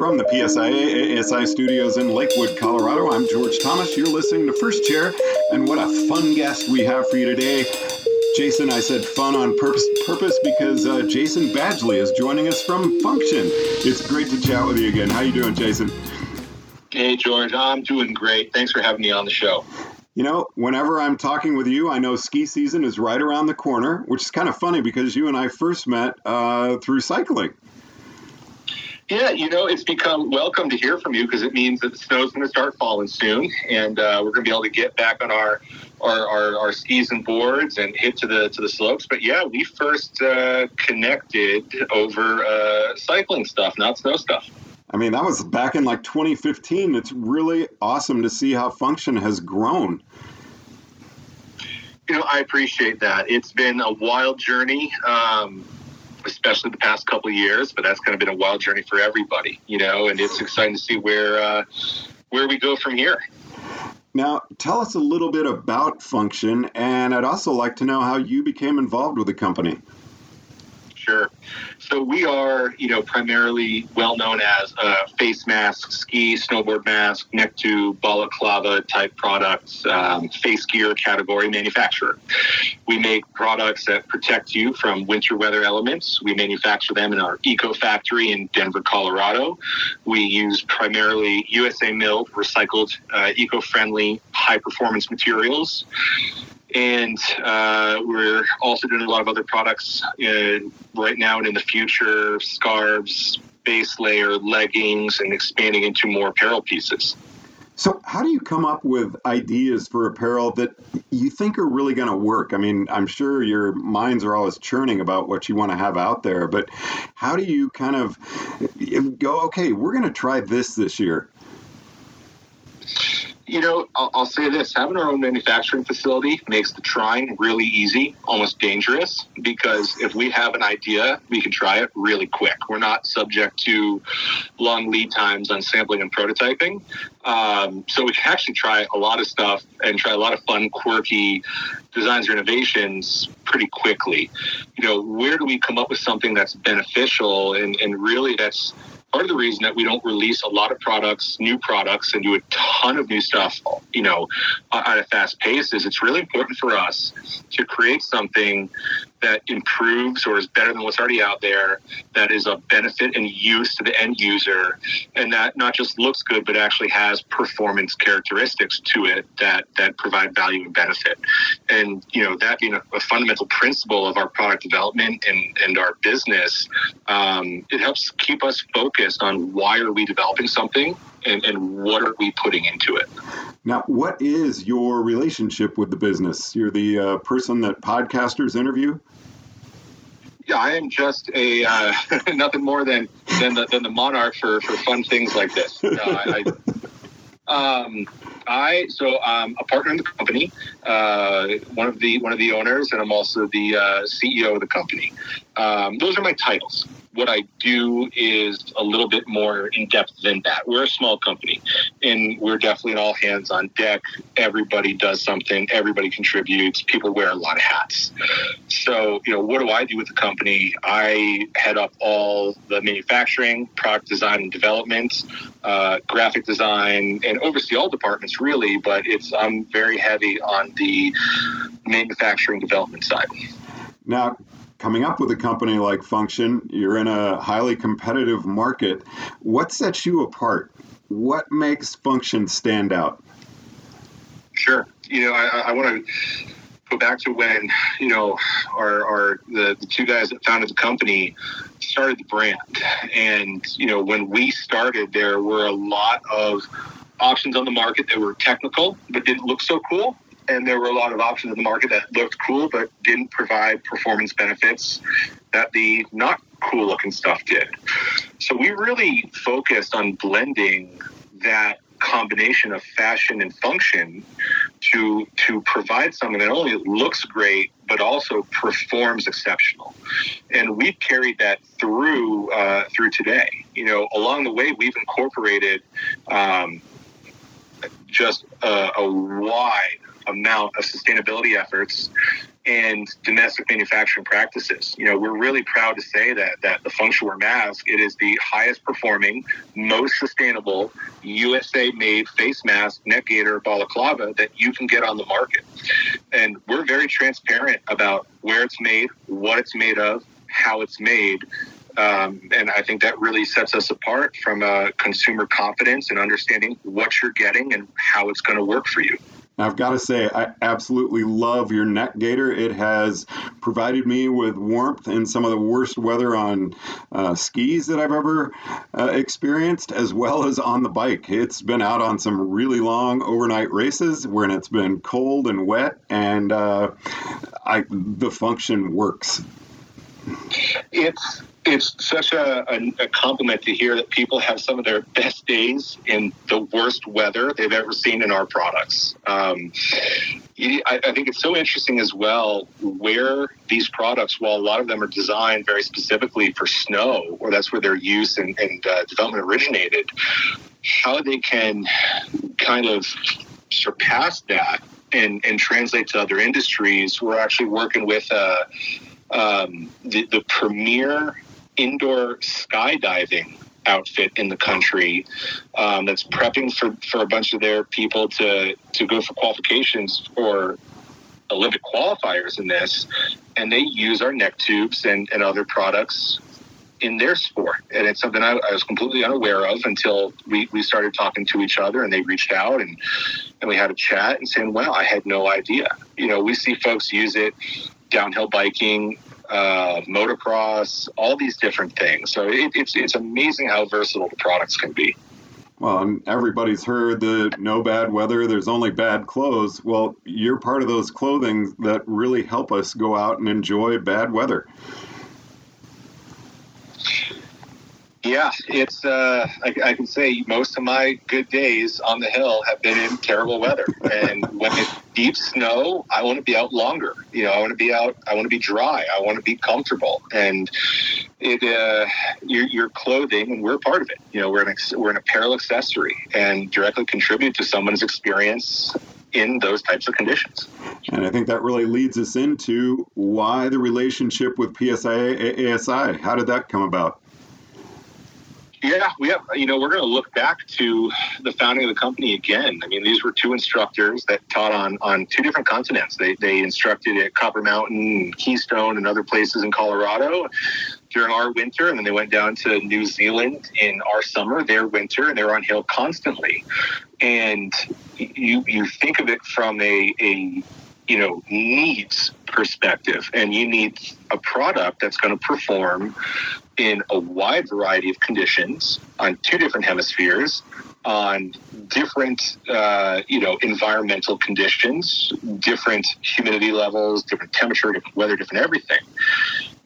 From the PSIA ASI studios in Lakewood, Colorado, I'm George Thomas. You're listening to First Chair, and what a fun guest we have for you today. Jason, I said fun on purpose, purpose because uh, Jason Badgley is joining us from Function. It's great to chat with you again. How you doing, Jason? Hey, George. I'm doing great. Thanks for having me on the show. You know, whenever I'm talking with you, I know ski season is right around the corner, which is kind of funny because you and I first met uh, through cycling. Yeah, you know, it's become welcome to hear from you because it means that the snow's going to start falling soon, and uh, we're going to be able to get back on our, our, our our skis and boards and hit to the to the slopes. But yeah, we first uh, connected over uh, cycling stuff, not snow stuff. I mean, that was back in like 2015. It's really awesome to see how Function has grown. You know, I appreciate that. It's been a wild journey. Um, especially the past couple years. But that's kind of been a wild journey for everybody, you know. And it's exciting to see where uh, where we go from here. Now, tell us a little bit about Function, and I'd also like to know how you became involved with the company. Sure. So we are, you know, primarily well known as a face mask, ski, snowboard mask, neck to balaclava type products, um, face gear category manufacturer. We make products that protect you from winter weather elements. We manufacture them in our eco factory in Denver, Colorado. We use primarily USA milled, recycled, uh, eco friendly, high performance materials and uh, we're also doing a lot of other products right now and in the future scarves base layer leggings and expanding into more apparel pieces. So how do you come up with ideas for apparel that you think are really going to work? I mean i'm sure your minds are always churning about what you want to have out there but how do you kind of go okay we're going to try this this year you know, I'll, I'll, say this having our own manufacturing facility makes the trying really easy, almost dangerous, because if we have an idea, we can try it really quick. We're not subject to long lead times on sampling and prototyping. Um, so we can actually try a lot of stuff and try a lot of fun, quirky designs or innovations pretty quickly. You know, where do we come up with something that's beneficial and, and really that's part of the reason that we don't release a lot of products, new products, and do a ton of new stuff, you know, at a fast pace is it's really important for us to create something that improves or is better than what's already out there, that is of benefit and use to the end user, and that not just looks good, but actually has performance characteristics to it that that provide value and benefit. And you know that being a, a fundamental principle of our product development and and our business, um, it helps keep us focused on why are we developing something and, and what are we putting into it. Now, what is your relationship with the business? You're the uh, person that podcasters interview. Yeah, I am just a uh, nothing more than than the, than the monarch for, for fun things like this. No, I, I, um, I so I'm a partner in the company, uh, one of the one of the owners, and I'm also the uh, CEO of the company. Um, those are my titles what I do is a little bit more in depth than that. We're a small company and we're definitely all hands on deck. Everybody does something, everybody contributes, people wear a lot of hats. So, you know, what do I do with the company? I head up all the manufacturing, product design and development, uh, graphic design, and oversee all departments really, but it's I'm very heavy on the manufacturing development side. Now, coming up with a company like Function, you're in a highly competitive market. What sets you apart? What makes Function stand out? Sure. You know, I, I want to go back to when you know our, our the, the two guys that founded the company started the brand and you know when we started there were a lot of options on the market that were technical but didn't look so cool and there were a lot of options in the market that looked cool but didn't provide performance benefits that the not cool looking stuff did. So we really focused on blending that combination of fashion and function to to provide something that only looks great but also performs exceptional and we've carried that through uh, through today you know along the way we've incorporated um, just a, a wide amount of sustainability efforts and domestic manufacturing practices. You know, we're really proud to say that that the Functional mask it is the highest performing, most sustainable USA made face mask, neck gaiter, balaclava that you can get on the market. And we're very transparent about where it's made, what it's made of, how it's made. Um, and I think that really sets us apart from uh, consumer confidence and understanding what you're getting and how it's going to work for you. I've got to say, I absolutely love your neck gaiter. It has provided me with warmth in some of the worst weather on uh, skis that I've ever uh, experienced, as well as on the bike. It's been out on some really long overnight races when it's been cold and wet, and uh, I, the function works. It's it's such a, a, a, compliment to hear that people have some of their best days in the worst weather they've ever seen in our products. Um, I, I, think it's so interesting as well where these products, while a lot of them are designed very specifically for snow, or that's where their use and, and uh, development originated, how they can kind of surpass that and, and translate to other industries. We're actually working with uh, um, the, the premier indoor skydiving outfit in the country um, that's prepping for, for a bunch of their people to, to go for qualifications for Olympic qualifiers in this. And they use our neck tubes and, and other products in their sport. And it's something I, I, was completely unaware of until we, we started talking to each other and they reached out and, and we had a chat and saying, wow, I had no idea. You know, we see folks use it downhill biking, uh, motocross, all these different things. So it, it's it's amazing how versatile the products can be. Well, everybody's heard the no bad weather, there's only bad clothes. Well, you're part of those clothing that really help us go out and enjoy bad weather. Yeah, it's. Uh, I, I, can say most of my good days on the hill have been in terrible weather, and when it's deep snow, I want to be out longer. You know, I want to be out. I want to be dry. I want to be comfortable, and it. Uh, your, your clothing, and we're part of it. You know, we're an we're an apparel accessory, and directly contribute to someone's experience in those types of conditions. And I think that really leads us into why the relationship with PSIA ASI. How did that come about? Yeah, we have. You know, we're going to look back to the founding of the company again. I mean, these were two instructors that taught on on two different continents. They they instructed at Copper Mountain, Keystone, and other places in Colorado during our winter, and then they went down to New Zealand in our summer, their winter, and they were on hill constantly. And you you think of it from a a you know needs perspective. And you need a product that's going to perform in a wide variety of conditions on two different hemispheres on different uh, you know environmental conditions different humidity levels different temperature different weather different everything.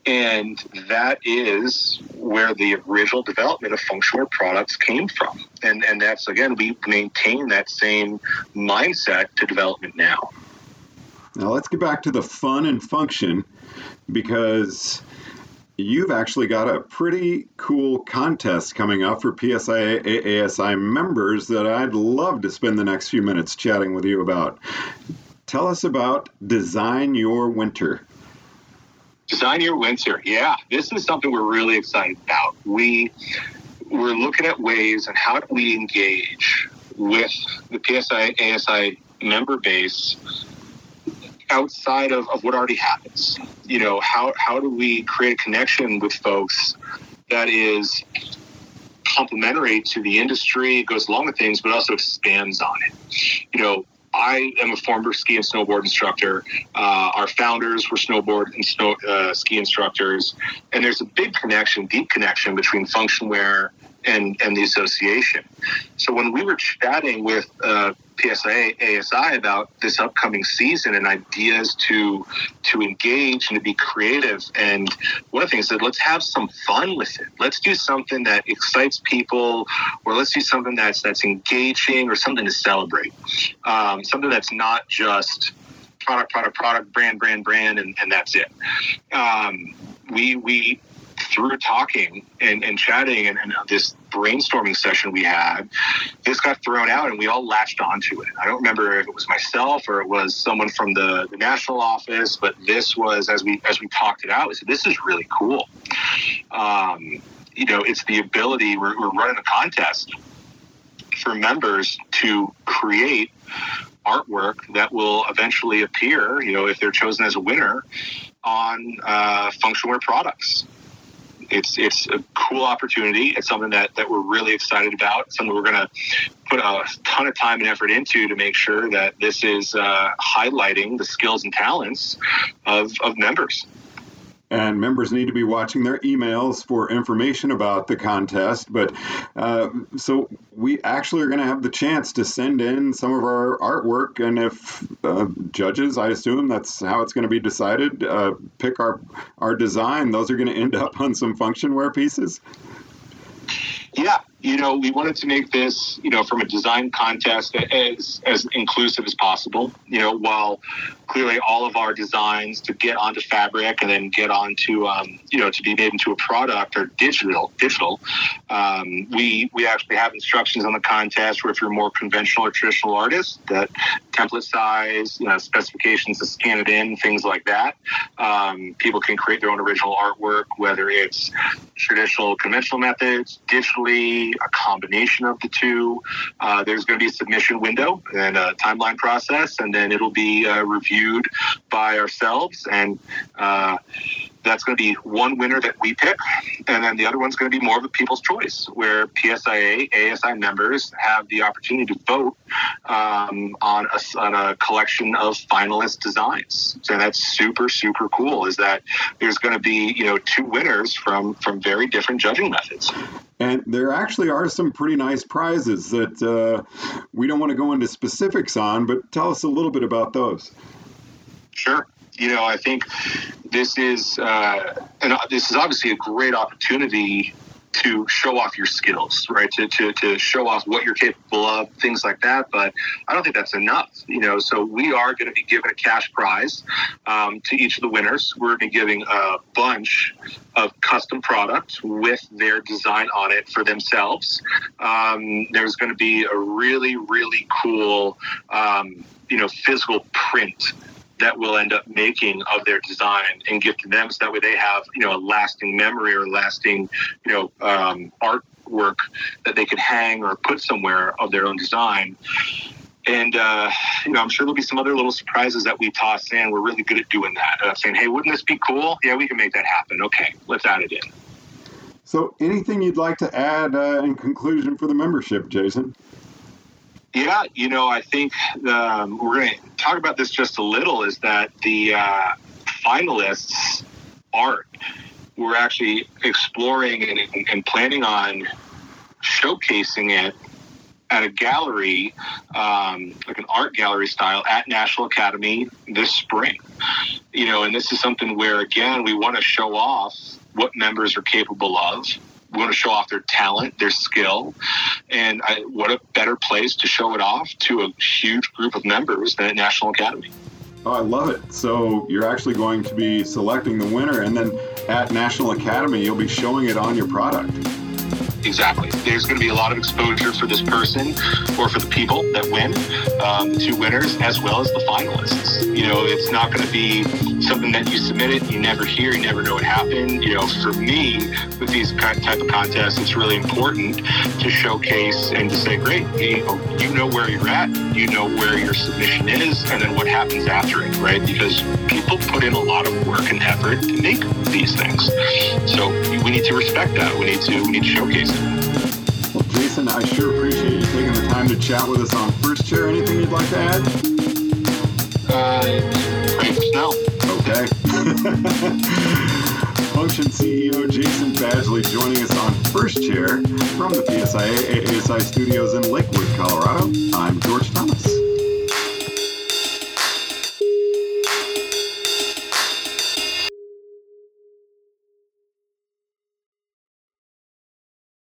And that is where the original development of functional products came from. And and that's again we maintain that same mindset to development now now let's get back to the fun and function because you've actually got a pretty cool contest coming up for PSIA ASI members that I'd love to spend the next few minutes chatting with you about. Tell us about Design Your Winter. Design Your Winter. Yeah, this is something we're really excited about. We we're looking at ways and how do we engage with the PSIA ASI member base outside of, of what already happens. You know, how, how do we create a connection with folks that is complementary to the industry, goes along with things, but also expands on it? You know, I am a former ski and snowboard instructor. Uh, our founders were snowboard and snow, uh, ski instructors, and there's a big connection, deep connection between function wear and, and the association. So when we were chatting with uh, PSIA ASI about this upcoming season and ideas to to engage and to be creative. And one of the things that let's have some fun with it. Let's do something that excites people, or let's do something that's that's engaging, or something to celebrate. Um, something that's not just product, product, product, brand, brand, brand, and, and that's it. Um, we we through talking and, and chatting and, and, this brainstorming session we had, this got thrown out and we all latched onto it. I don't remember if it was myself or it was someone from the, the national office, but this was as we as we talked it out. We said this is really cool. Um, you know, it's the ability. We're, we're running a contest for members to create artwork that will eventually appear, you know, if they're chosen as a winner on uh, functional wear products. It's it's a cool opportunity. It's something that, that we're really excited about. Something we're going to put a ton of time and effort into to make sure that this is uh, highlighting the skills and talents of, of members and members need to be watching their emails for information about the contest. But uh, so we actually are going to have the chance to send in some of our artwork, and if uh, judges, I assume that's how it's going to be decided, uh, pick our our design, those are going to end up on some function wear pieces. Yeah, you know, we wanted to make this, you know, from a design contest as as inclusive as possible. You know, while clearly all of our designs to get onto fabric and then get onto, um, you know, to be made into a product are digital. Digital. Um, we we actually have instructions on the contest where if you're more conventional or traditional artist, that template size, you know, specifications to scan it in, things like that. Um, people can create their own original artwork, whether it's traditional conventional methods, digitally a combination of the two. Uh, there's going to be a submission window and a timeline process, and then it'll be uh, reviewed by ourselves and uh, that's going to be one winner that we pick, and then the other one's going to be more of a people's choice, where PSIA, ASI members have the opportunity to vote um, on, a, on a collection of finalist designs. So that's super, super cool. Is that there's going to be you know two winners from from very different judging methods. And there actually are some pretty nice prizes that uh, we don't want to go into specifics on, but tell us a little bit about those. Sure you know, I think this is uh, and this is obviously a great opportunity to show off your skills, right? To, to, to show off what you're capable of, things like that. But I don't think that's enough, you know. So we are going to be giving a cash prize um, to each of the winners. We're going to be giving a bunch of custom products with their design on it for themselves. Um, there's going to be a really, really cool, um, you know, physical print that we'll end up making of their design and give to them so that way they have you know a lasting memory or lasting you know um, artwork that they could hang or put somewhere of their own design. And uh, you know i'm sure there'll be some other little surprises that we toss in. We're really good at doing that uh, saying hey wouldn't this be cool? Yeah we can make that happen. Okay let's add it in. So anything you'd like to add uh, in conclusion for the membership jason yeah, you know, I think um, we're going to talk about this just a little. Is that the uh, finalists' art? We're actually exploring and, and, planning on showcasing it at a gallery, um, like an art gallery style, at National Academy this spring. You know, and this is something where again we want to show off what members are capable of we want to show off their talent, their skill, and I, what a better place to show it off to a huge group of members than at National Academy. Oh, I love it. So you're actually going to be selecting the winner, and then at National Academy, you'll be showing it on your product. Exactly. There's going to be a lot of exposure for this person or for the people that win, um, the two winners, as well as the finalists. You know, it's not going to be something that you submit it, you never hear, you never know what happened. You know, for me, with these type of contests, it's really important to showcase and to say, great, you know, you know where you're at, you know where your submission is, and then what happens after it, right? Because people put in a lot of work and effort to make these things. So we need to respect that. We need to, we need to showcase I sure appreciate you taking the time to chat with us on First Chair. Anything you'd like to add? Uh, great. Okay. Function CEO Jason Badgley joining us on First Chair from the PSIA ASI studios in Lakewood, Colorado. I'm George Thomas.